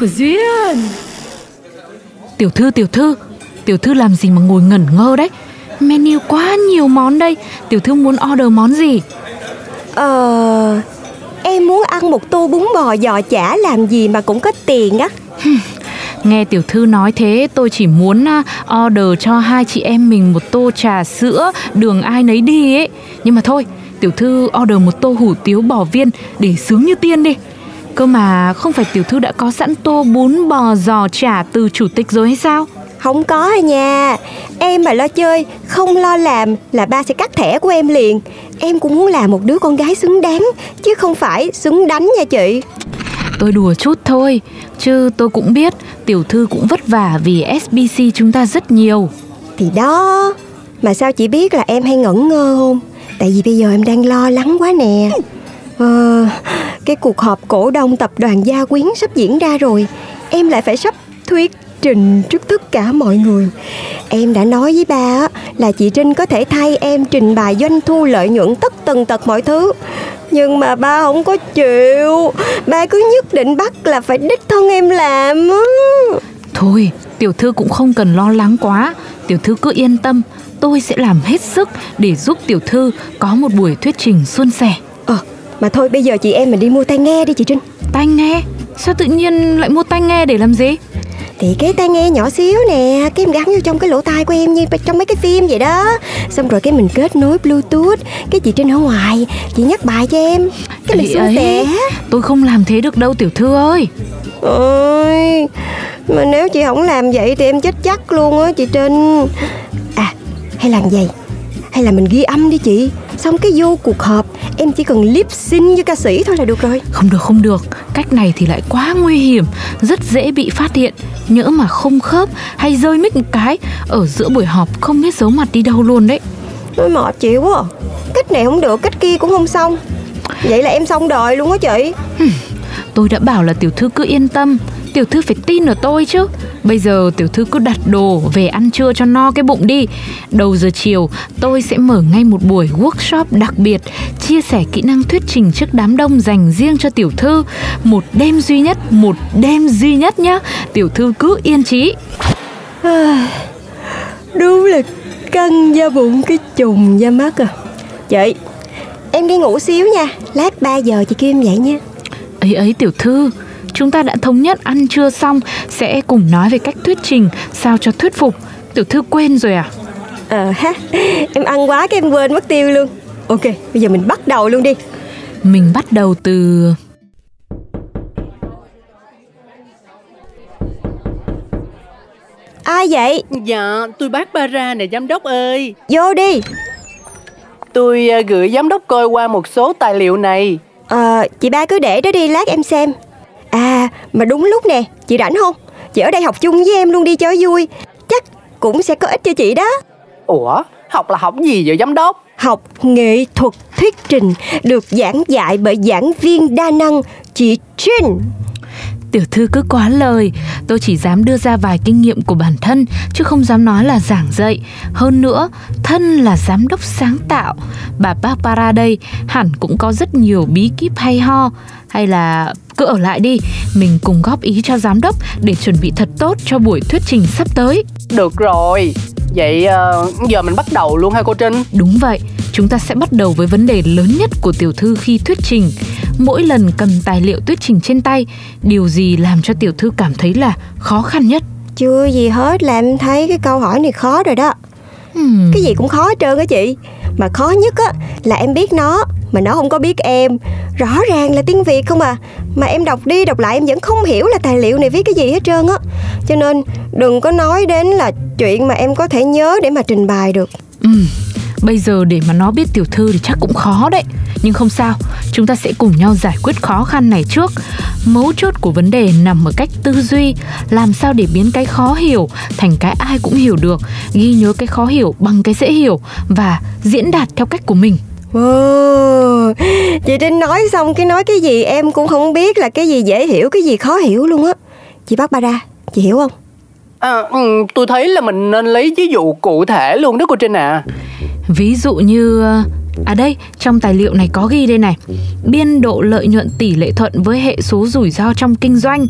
của Duyên Tiểu thư, tiểu thư, tiểu thư làm gì mà ngồi ngẩn ngơ đấy? Menu quá nhiều món đây, tiểu thư muốn order món gì? Ờ Em muốn ăn một tô bún bò giò chả làm gì mà cũng có tiền á Nghe tiểu thư nói thế, tôi chỉ muốn à, order cho hai chị em mình một tô trà sữa, đường ai nấy đi ấy. Nhưng mà thôi, tiểu thư order một tô hủ tiếu bò viên để sướng như tiên đi. Cơ mà không phải tiểu thư đã có sẵn tô bún bò giò chả từ chủ tịch rồi hay sao? Không có à nha. Em mà lo chơi Không lo làm Là ba sẽ cắt thẻ của em liền. Em cũng muốn làm một đứa con gái xứng đáng Chứ không phải xứng đánh nha chị. Tôi đùa chút thôi, chứ tôi cũng biết tiểu thư cũng vất vả vì SBC chúng ta rất nhiều. Thì đó Mà sao chị biết là em hay ngẩn ngơ không? Tại vì bây giờ em đang lo lắng quá nè. Ờ, cái cuộc họp cổ đông tập đoàn Gia Quyến sắp diễn ra rồi. Em lại phải sắp thuyết trình trước tất cả mọi người. Em đã nói với ba á, là chị Trinh có thể thay em trình bày doanh thu lợi nhuận tất tần tật mọi thứ. Nhưng mà ba không có chịu. Ba cứ nhất định bắt là phải đích thân em làm á. Thôi, tiểu thư cũng không cần lo lắng quá, tiểu thư cứ yên tâm, tôi sẽ làm hết sức để giúp tiểu thư có một buổi thuyết trình suôn sẻ. Mà thôi bây giờ chị em mình đi mua tai nghe đi chị Trinh. Tai nghe? Sao tự nhiên lại mua tai nghe để làm gì? Thì cái tai nghe nhỏ xíu nè Cái em gắn vô trong cái lỗ tai của em như trong mấy cái phim vậy đó. Xong rồi cái mình kết nối bluetooth Cái chị Trinh ở ngoài Chị nhắc bài cho em. Cái mình ấy, sẻ. tôi không làm thế được đâu tiểu thư ơi. Ôi Mà nếu chị không làm vậy thì em chết chắc luôn á chị Trinh. À hay làm vậy Hay là mình ghi âm đi chị. Xong cái vô cuộc họp Em chỉ cần lip sync với ca sĩ thôi là được rồi Không được không được, cách này thì lại quá nguy hiểm, rất dễ bị phát hiện. Nhỡ mà không khớp hay rơi mic một cái, ở giữa buổi họp không biết giấu mặt đi đâu luôn đấy. Nói mệt chịu quá. Cách này không được Cách kia cũng không xong Vậy là em xong đời luôn á chị Tôi đã bảo là tiểu thư cứ yên tâm Tiểu thư phải tin ở tôi chứ. Bây giờ tiểu thư cứ đặt đồ về ăn trưa cho no cái bụng đi. Đầu giờ chiều tôi sẽ mở ngay một buổi workshop đặc biệt Chia sẻ kỹ năng thuyết trình trước đám đông dành riêng cho tiểu thư. Một đêm duy nhất, một đêm duy nhất nhá. Tiểu thư cứ yên trí Đúng là căng da bụng cái trùng da mắt à. Chị Em đi ngủ xíu nha. Lát 3 giờ chị kêu em dậy nha. Ấy ấy tiểu thư Chúng ta đã thống nhất ăn trưa xong Sẽ cùng nói về cách thuyết trình Sao cho thuyết phục. Tiểu thư quên rồi à? Ờ ha Em ăn quá cái em quên mất tiêu luôn. Ok bây giờ mình bắt đầu luôn đi. Mình bắt đầu từ Ai vậy? Dạ, tôi bác ba ra nè giám đốc ơi. Vô đi. Tôi à, gửi giám đốc coi qua một số tài liệu này. Ờ chị ba cứ để đó đi lát em xem mà đúng lúc nè Chị rảnh không? Chị ở đây học chung với em luôn đi cho vui. Chắc cũng sẽ có ích cho chị đó. Ủa, học là học gì vậy giám đốc? Học nghệ thuật thuyết trình Được giảng dạy bởi giảng viên đa năng Chị Trinh Tiểu thư cứ quá lời, tôi chỉ dám đưa ra vài kinh nghiệm của bản thân chứ không dám nói là giảng dạy. Hơn nữa, thân là giám đốc sáng tạo, bà Barbara đây hẳn cũng có rất nhiều bí kíp hay ho. Hay là cứ ở lại đi, mình cùng góp ý cho giám đốc để chuẩn bị thật tốt cho buổi thuyết trình sắp tới. Được rồi. Vậy à, giờ mình bắt đầu luôn ha cô Trinh? Đúng vậy, chúng ta sẽ bắt đầu với vấn đề lớn nhất của tiểu thư khi thuyết trình. Mỗi lần cầm tài liệu thuyết trình trên tay, điều gì làm cho tiểu thư cảm thấy là khó khăn nhất? Chưa gì hết là em thấy cái câu hỏi này khó rồi đó Hmm, Cái gì cũng khó hết trơn á chị. Mà khó nhất á là em biết nó Mà nó không có biết em. Rõ ràng là tiếng Việt không à. Mà em đọc đi đọc lại em vẫn không hiểu là tài liệu này viết cái gì hết trơn á. Cho nên đừng có nói đến là chuyện mà em có thể nhớ để mà trình bày được. Ừ, bây giờ để mà nó biết tiểu thư thì chắc cũng khó đấy. Nhưng không sao, chúng ta sẽ cùng nhau giải quyết khó khăn này trước. Mấu chốt của vấn đề nằm ở cách tư duy Làm sao để biến cái khó hiểu thành cái ai cũng hiểu được Ghi nhớ cái khó hiểu bằng cái dễ hiểu Và diễn đạt theo cách của mình. Wow, chị Trinh nói xong cái nói cái gì em cũng không biết là cái gì dễ hiểu cái gì khó hiểu luôn á. Chị bắt ba ra, chị hiểu không? À, ừ, tôi thấy là mình nên lấy ví dụ cụ thể luôn đó cô Trinh à Ví dụ như À đây, trong tài liệu này có ghi đây này Biên độ lợi nhuận tỷ lệ thuận với hệ số rủi ro trong kinh doanh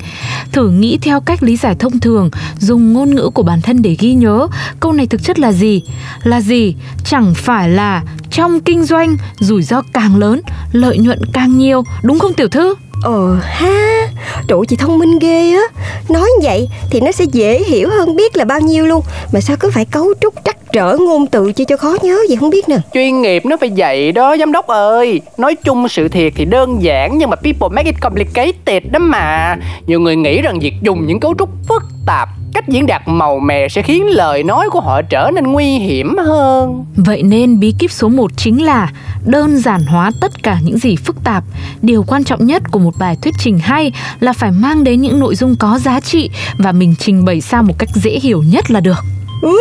Thử nghĩ theo cách lý giải thông thường Dùng ngôn ngữ của bản thân để ghi nhớ Câu này thực chất là gì? Là gì? Chẳng phải là trong kinh doanh rủi ro càng lớn Lợi nhuận càng nhiều Đúng không tiểu thư? Ờ ha, trụ chị thông minh ghê á Nói vậy thì nó sẽ dễ hiểu hơn biết là bao nhiêu luôn. Mà sao cứ phải cấu trúc trắc trở ngôn từ chi cho khó nhớ vậy không biết nè Chuyên nghiệp nó phải vậy đó, giám đốc ơi. Nói chung sự thiệt thì đơn giản Nhưng mà people make it complicated đó mà. Nhiều người nghĩ rằng việc dùng những cấu trúc phức tạp cách diễn đạt màu mè sẽ khiến lời nói của họ trở nên nguy hiểm hơn. Vậy nên bí kíp số 1 chính là đơn giản hóa tất cả những gì phức tạp. Điều quan trọng nhất của một bài thuyết trình hay là phải mang đến những nội dung có giá trị và mình trình bày sao một cách dễ hiểu nhất là được. Ừ,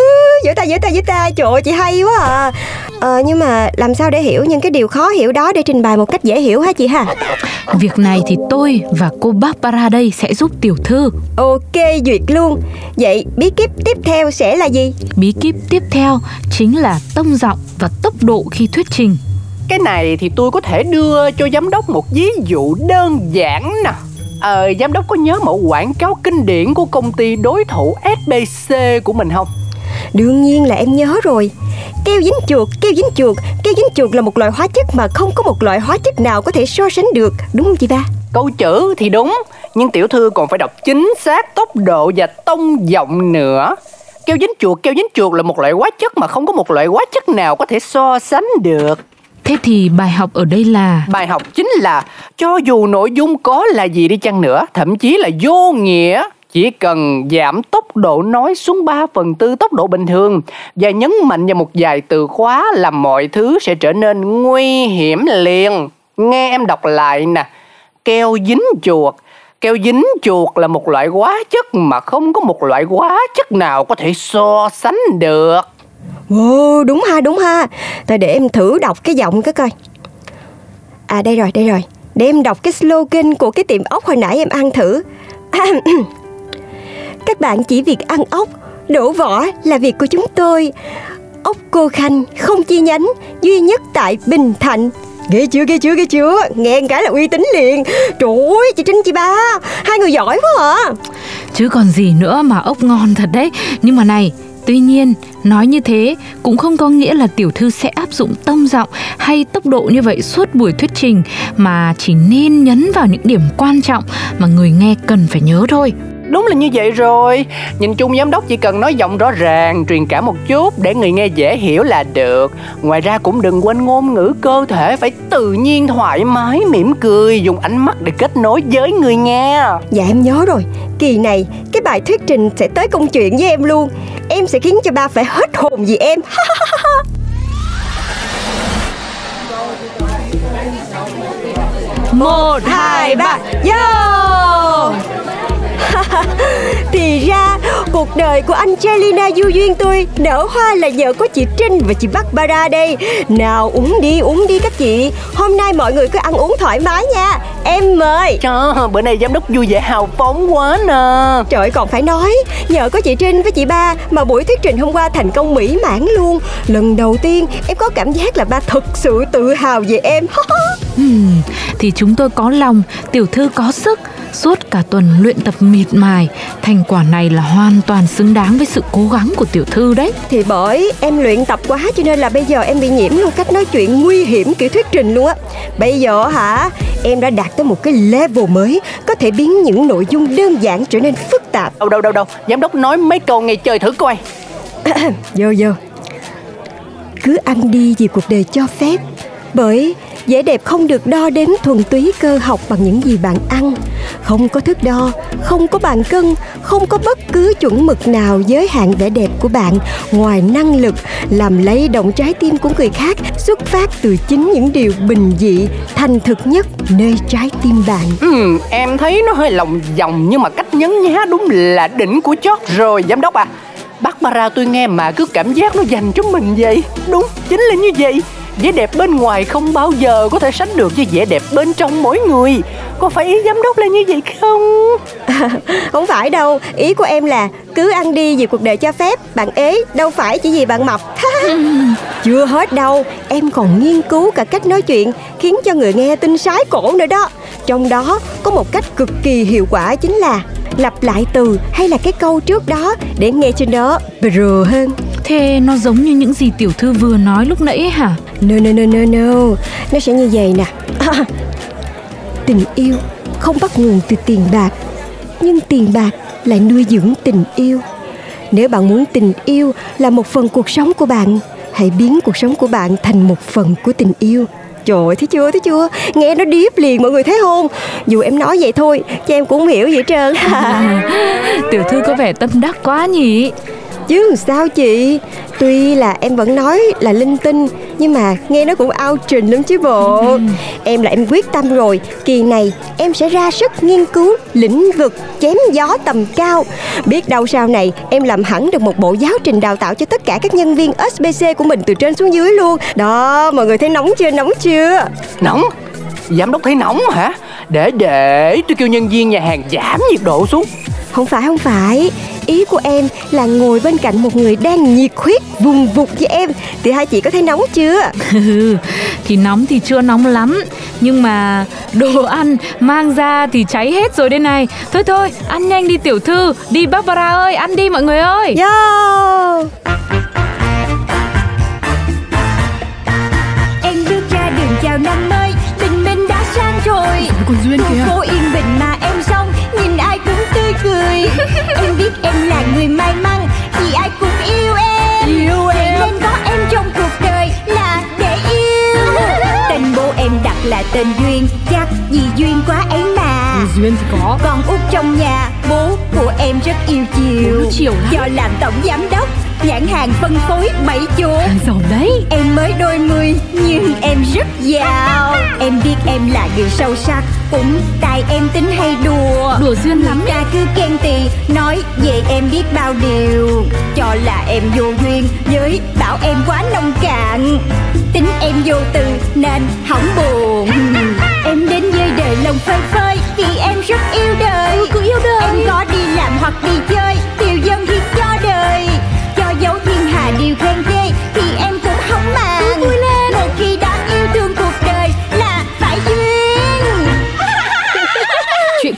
vỗ tay vỗ tay vỗ tay trời ơi chị hay quá à. Ờ, nhưng mà làm sao để hiểu những cái điều khó hiểu đó để trình bày một cách dễ hiểu hả chị ha? Việc này thì tôi và cô Barbara đây sẽ giúp tiểu thư. Ok duyệt luôn. Vậy bí kíp tiếp theo sẽ là gì? Bí kíp tiếp theo chính là tông giọng và tốc độ khi thuyết trình. Cái này thì tôi có thể đưa cho giám đốc một ví dụ đơn giản nè. Ờ, giám đốc có nhớ mẫu quảng cáo kinh điển của công ty đối thủ SBC của mình không? Đương nhiên là em nhớ rồi. Keo dính chuột, keo dính chuột Keo dính chuột là một loại hóa chất mà không có một loại hóa chất nào có thể so sánh được Đúng không chị ba? Câu chữ thì đúng Nhưng tiểu thư còn phải đọc chính xác tốc độ và tông giọng nữa. Keo dính chuột, keo dính chuột là một loại hóa chất mà không có một loại hóa chất nào có thể so sánh được. Thế thì bài học ở đây là? Bài học chính là cho dù nội dung có là gì đi chăng nữa Thậm chí là vô nghĩa chỉ cần giảm tốc độ nói xuống 3 phần tư tốc độ bình thường và nhấn mạnh vào một vài từ khóa là mọi thứ sẽ trở nên nguy hiểm liền. Nghe em đọc lại nè. Keo dính chuột. Keo dính chuột là một loại hóa chất mà không có một loại hóa chất nào có thể so sánh được. Ồ, đúng ha, đúng ha. Tại để em thử đọc cái giọng cái coi. À đây rồi, đây rồi. Để em đọc cái slogan của cái tiệm ốc hồi nãy em ăn thử. Các bạn chỉ việc ăn ốc, đổ vỏ là việc của chúng tôi. Ốc cô Khanh không chi nhánh, duy nhất tại Bình Thạnh. Ghê chưa, ghê chưa, ghê chưa Nghe cái là uy tín liền Trời ơi, chị Trinh, chị ba Hai người giỏi quá à Chứ còn gì nữa mà ốc ngon thật đấy Nhưng mà này, Tuy nhiên, nói như thế cũng không có nghĩa là tiểu thư sẽ áp dụng tông giọng hay tốc độ như vậy suốt buổi thuyết trình mà chỉ nên nhấn vào những điểm quan trọng mà người nghe cần phải nhớ thôi. Đúng là như vậy rồi. Nhìn chung giám đốc chỉ cần nói giọng rõ ràng Truyền cảm một chút để người nghe dễ hiểu là được. Ngoài ra cũng đừng quên ngôn ngữ cơ thể Phải tự nhiên thoải mái mỉm cười Dùng ánh mắt để kết nối với người nghe. Dạ em nhớ rồi. Kỳ này cái bài thuyết trình sẽ tới công chuyện với em luôn. Em sẽ khiến cho ba phải hết hồn vì em. Một, hai, ba, vô cuộc đời của Angelina Du Duyên tôi nở hoa là nhờ có chị Trinh và chị Barbara đây. Nào uống đi uống đi các chị. Hôm nay mọi người cứ ăn uống thoải mái nha. Em mời. Trời, bữa nay giám đốc vui vẻ hào phóng quá nè. Trời còn phải nói Nhờ có chị Trinh với chị ba Mà buổi thuyết trình hôm qua thành công mỹ mãn luôn. Lần đầu tiên em có cảm giác là ba thật sự tự hào về em. Hmm, Thì chúng tôi có lòng Tiểu thư có sức Suốt cả tuần luyện tập miệt mài. Thành quả này là hoàn toàn xứng đáng với sự cố gắng của tiểu thư đấy. Thì bởi em luyện tập quá cho nên là bây giờ em bị nhiễm luôn cách nói chuyện nguy hiểm kiểu thuyết trình luôn á. Bây giờ hả em đã đạt tới một cái level mới Có thể biến những nội dung đơn giản trở nên phức tạp. Đâu đâu đâu đâu Giám đốc nói mấy câu nghe chơi thử coi. Vô vô. Cứ ăn đi vì cuộc đời cho phép bởi vẻ đẹp không được đo đếm thuần túy cơ học bằng những gì bạn ăn. Không có thước đo, không có bàn cân, không có bất cứ chuẩn mực nào giới hạn vẻ đẹp của bạn. Ngoài năng lực làm lấy động trái tim của người khác Xuất phát từ chính những điều bình dị, thành thực nhất nơi trái tim bạn. Ừ, Em thấy nó hơi lòng vòng nhưng mà cách nhấn nhá đúng là đỉnh của chót rồi giám đốc à Barbara tôi nghe mà cứ cảm giác nó dành cho mình vậy. Đúng, chính là như vậy vẻ đẹp bên ngoài không bao giờ có thể sánh được với vẻ đẹp bên trong mỗi người. Có phải ý giám đốc là như vậy không? À, không phải đâu. Ý của em là cứ ăn đi vì cuộc đời cho phép. Bạn ế đâu phải chỉ vì bạn mập. Chưa hết đâu. Em còn nghiên cứu cả cách nói chuyện khiến cho người nghe tin sái cổ nữa đó. Trong đó có một cách cực kỳ hiệu quả chính là lặp lại từ hay là cái câu trước đó để nghe cho nó bro hơn. Thế nó giống như những gì tiểu thư vừa nói lúc nãy hả? No no no no no. Nó sẽ như vậy nè. Tình yêu không bắt nguồn từ tiền bạc Nhưng tiền bạc lại nuôi dưỡng tình yêu. Nếu bạn muốn tình yêu là một phần cuộc sống của bạn Hãy biến cuộc sống của bạn thành một phần của tình yêu. Trời ơi, thấy chưa, thấy chưa? Nghe nó điếp liền mọi người thấy không? Dù em nói vậy thôi, cho em cũng không hiểu gì trơn. Tiểu thư có vẻ tâm đắc quá nhỉ chứ sao chị? Tuy là em vẫn nói là linh tinh nhưng mà nghe nó cũng ao trình lắm chứ bộ. Ừ. em là em quyết tâm rồi. Kỳ này em sẽ ra sức nghiên cứu lĩnh vực chém gió tầm cao. Biết đâu sau này em làm hẳn được một bộ giáo trình đào tạo cho tất cả các nhân viên SBC của mình từ trên xuống dưới luôn. Đó mọi người thấy nóng chưa? Nóng chưa? Nóng? Giám đốc thấy nóng hả? Để để tôi kêu nhân viên nhà hàng giảm nhiệt độ xuống. Không phải không phải Ý của em là ngồi bên cạnh một người đang nhiệt huyết vùng vụt với em. Thì hai chị có thấy nóng chưa? Thì nóng thì chưa nóng lắm Nhưng mà đồ ăn mang ra thì cháy hết rồi đây này. Thôi thôi ăn nhanh đi tiểu thư Đi Barbara ơi ăn đi mọi người ơi. Yo! Em bước ra đường chào năm mới Tình mình đã sang rồi. Còn Duyên kìa Phố yên bình mà em xong Nhìn ai tươi cười. Em biết em là người may mắn Vì ai cũng yêu em. Yêu em. Nên có em trong cuộc đời là để yêu. Tên bố em đặt là tên Duyên Chắc vì duyên quá ấy mà. Duyên thì có. Con út trong nhà Bố của em rất yêu chiều. Chiều lắm Do làm tổng giám đốc nhãn hàng phân phối bảy chỗ. Giàu đấy. Em mới đôi mươi nhưng em rất giàu Em biết em là người sâu sắc Cũng tại em tính hay đùa. Đùa duyên lắm Người ta cứ khen tì Nói về em biết bao điều. Cho là em vô duyên Với bảo em quá nông cạn. Tính em vô từ nên hỏng buồn. Em đến với đời lòng phơi phơi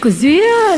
kuzuya.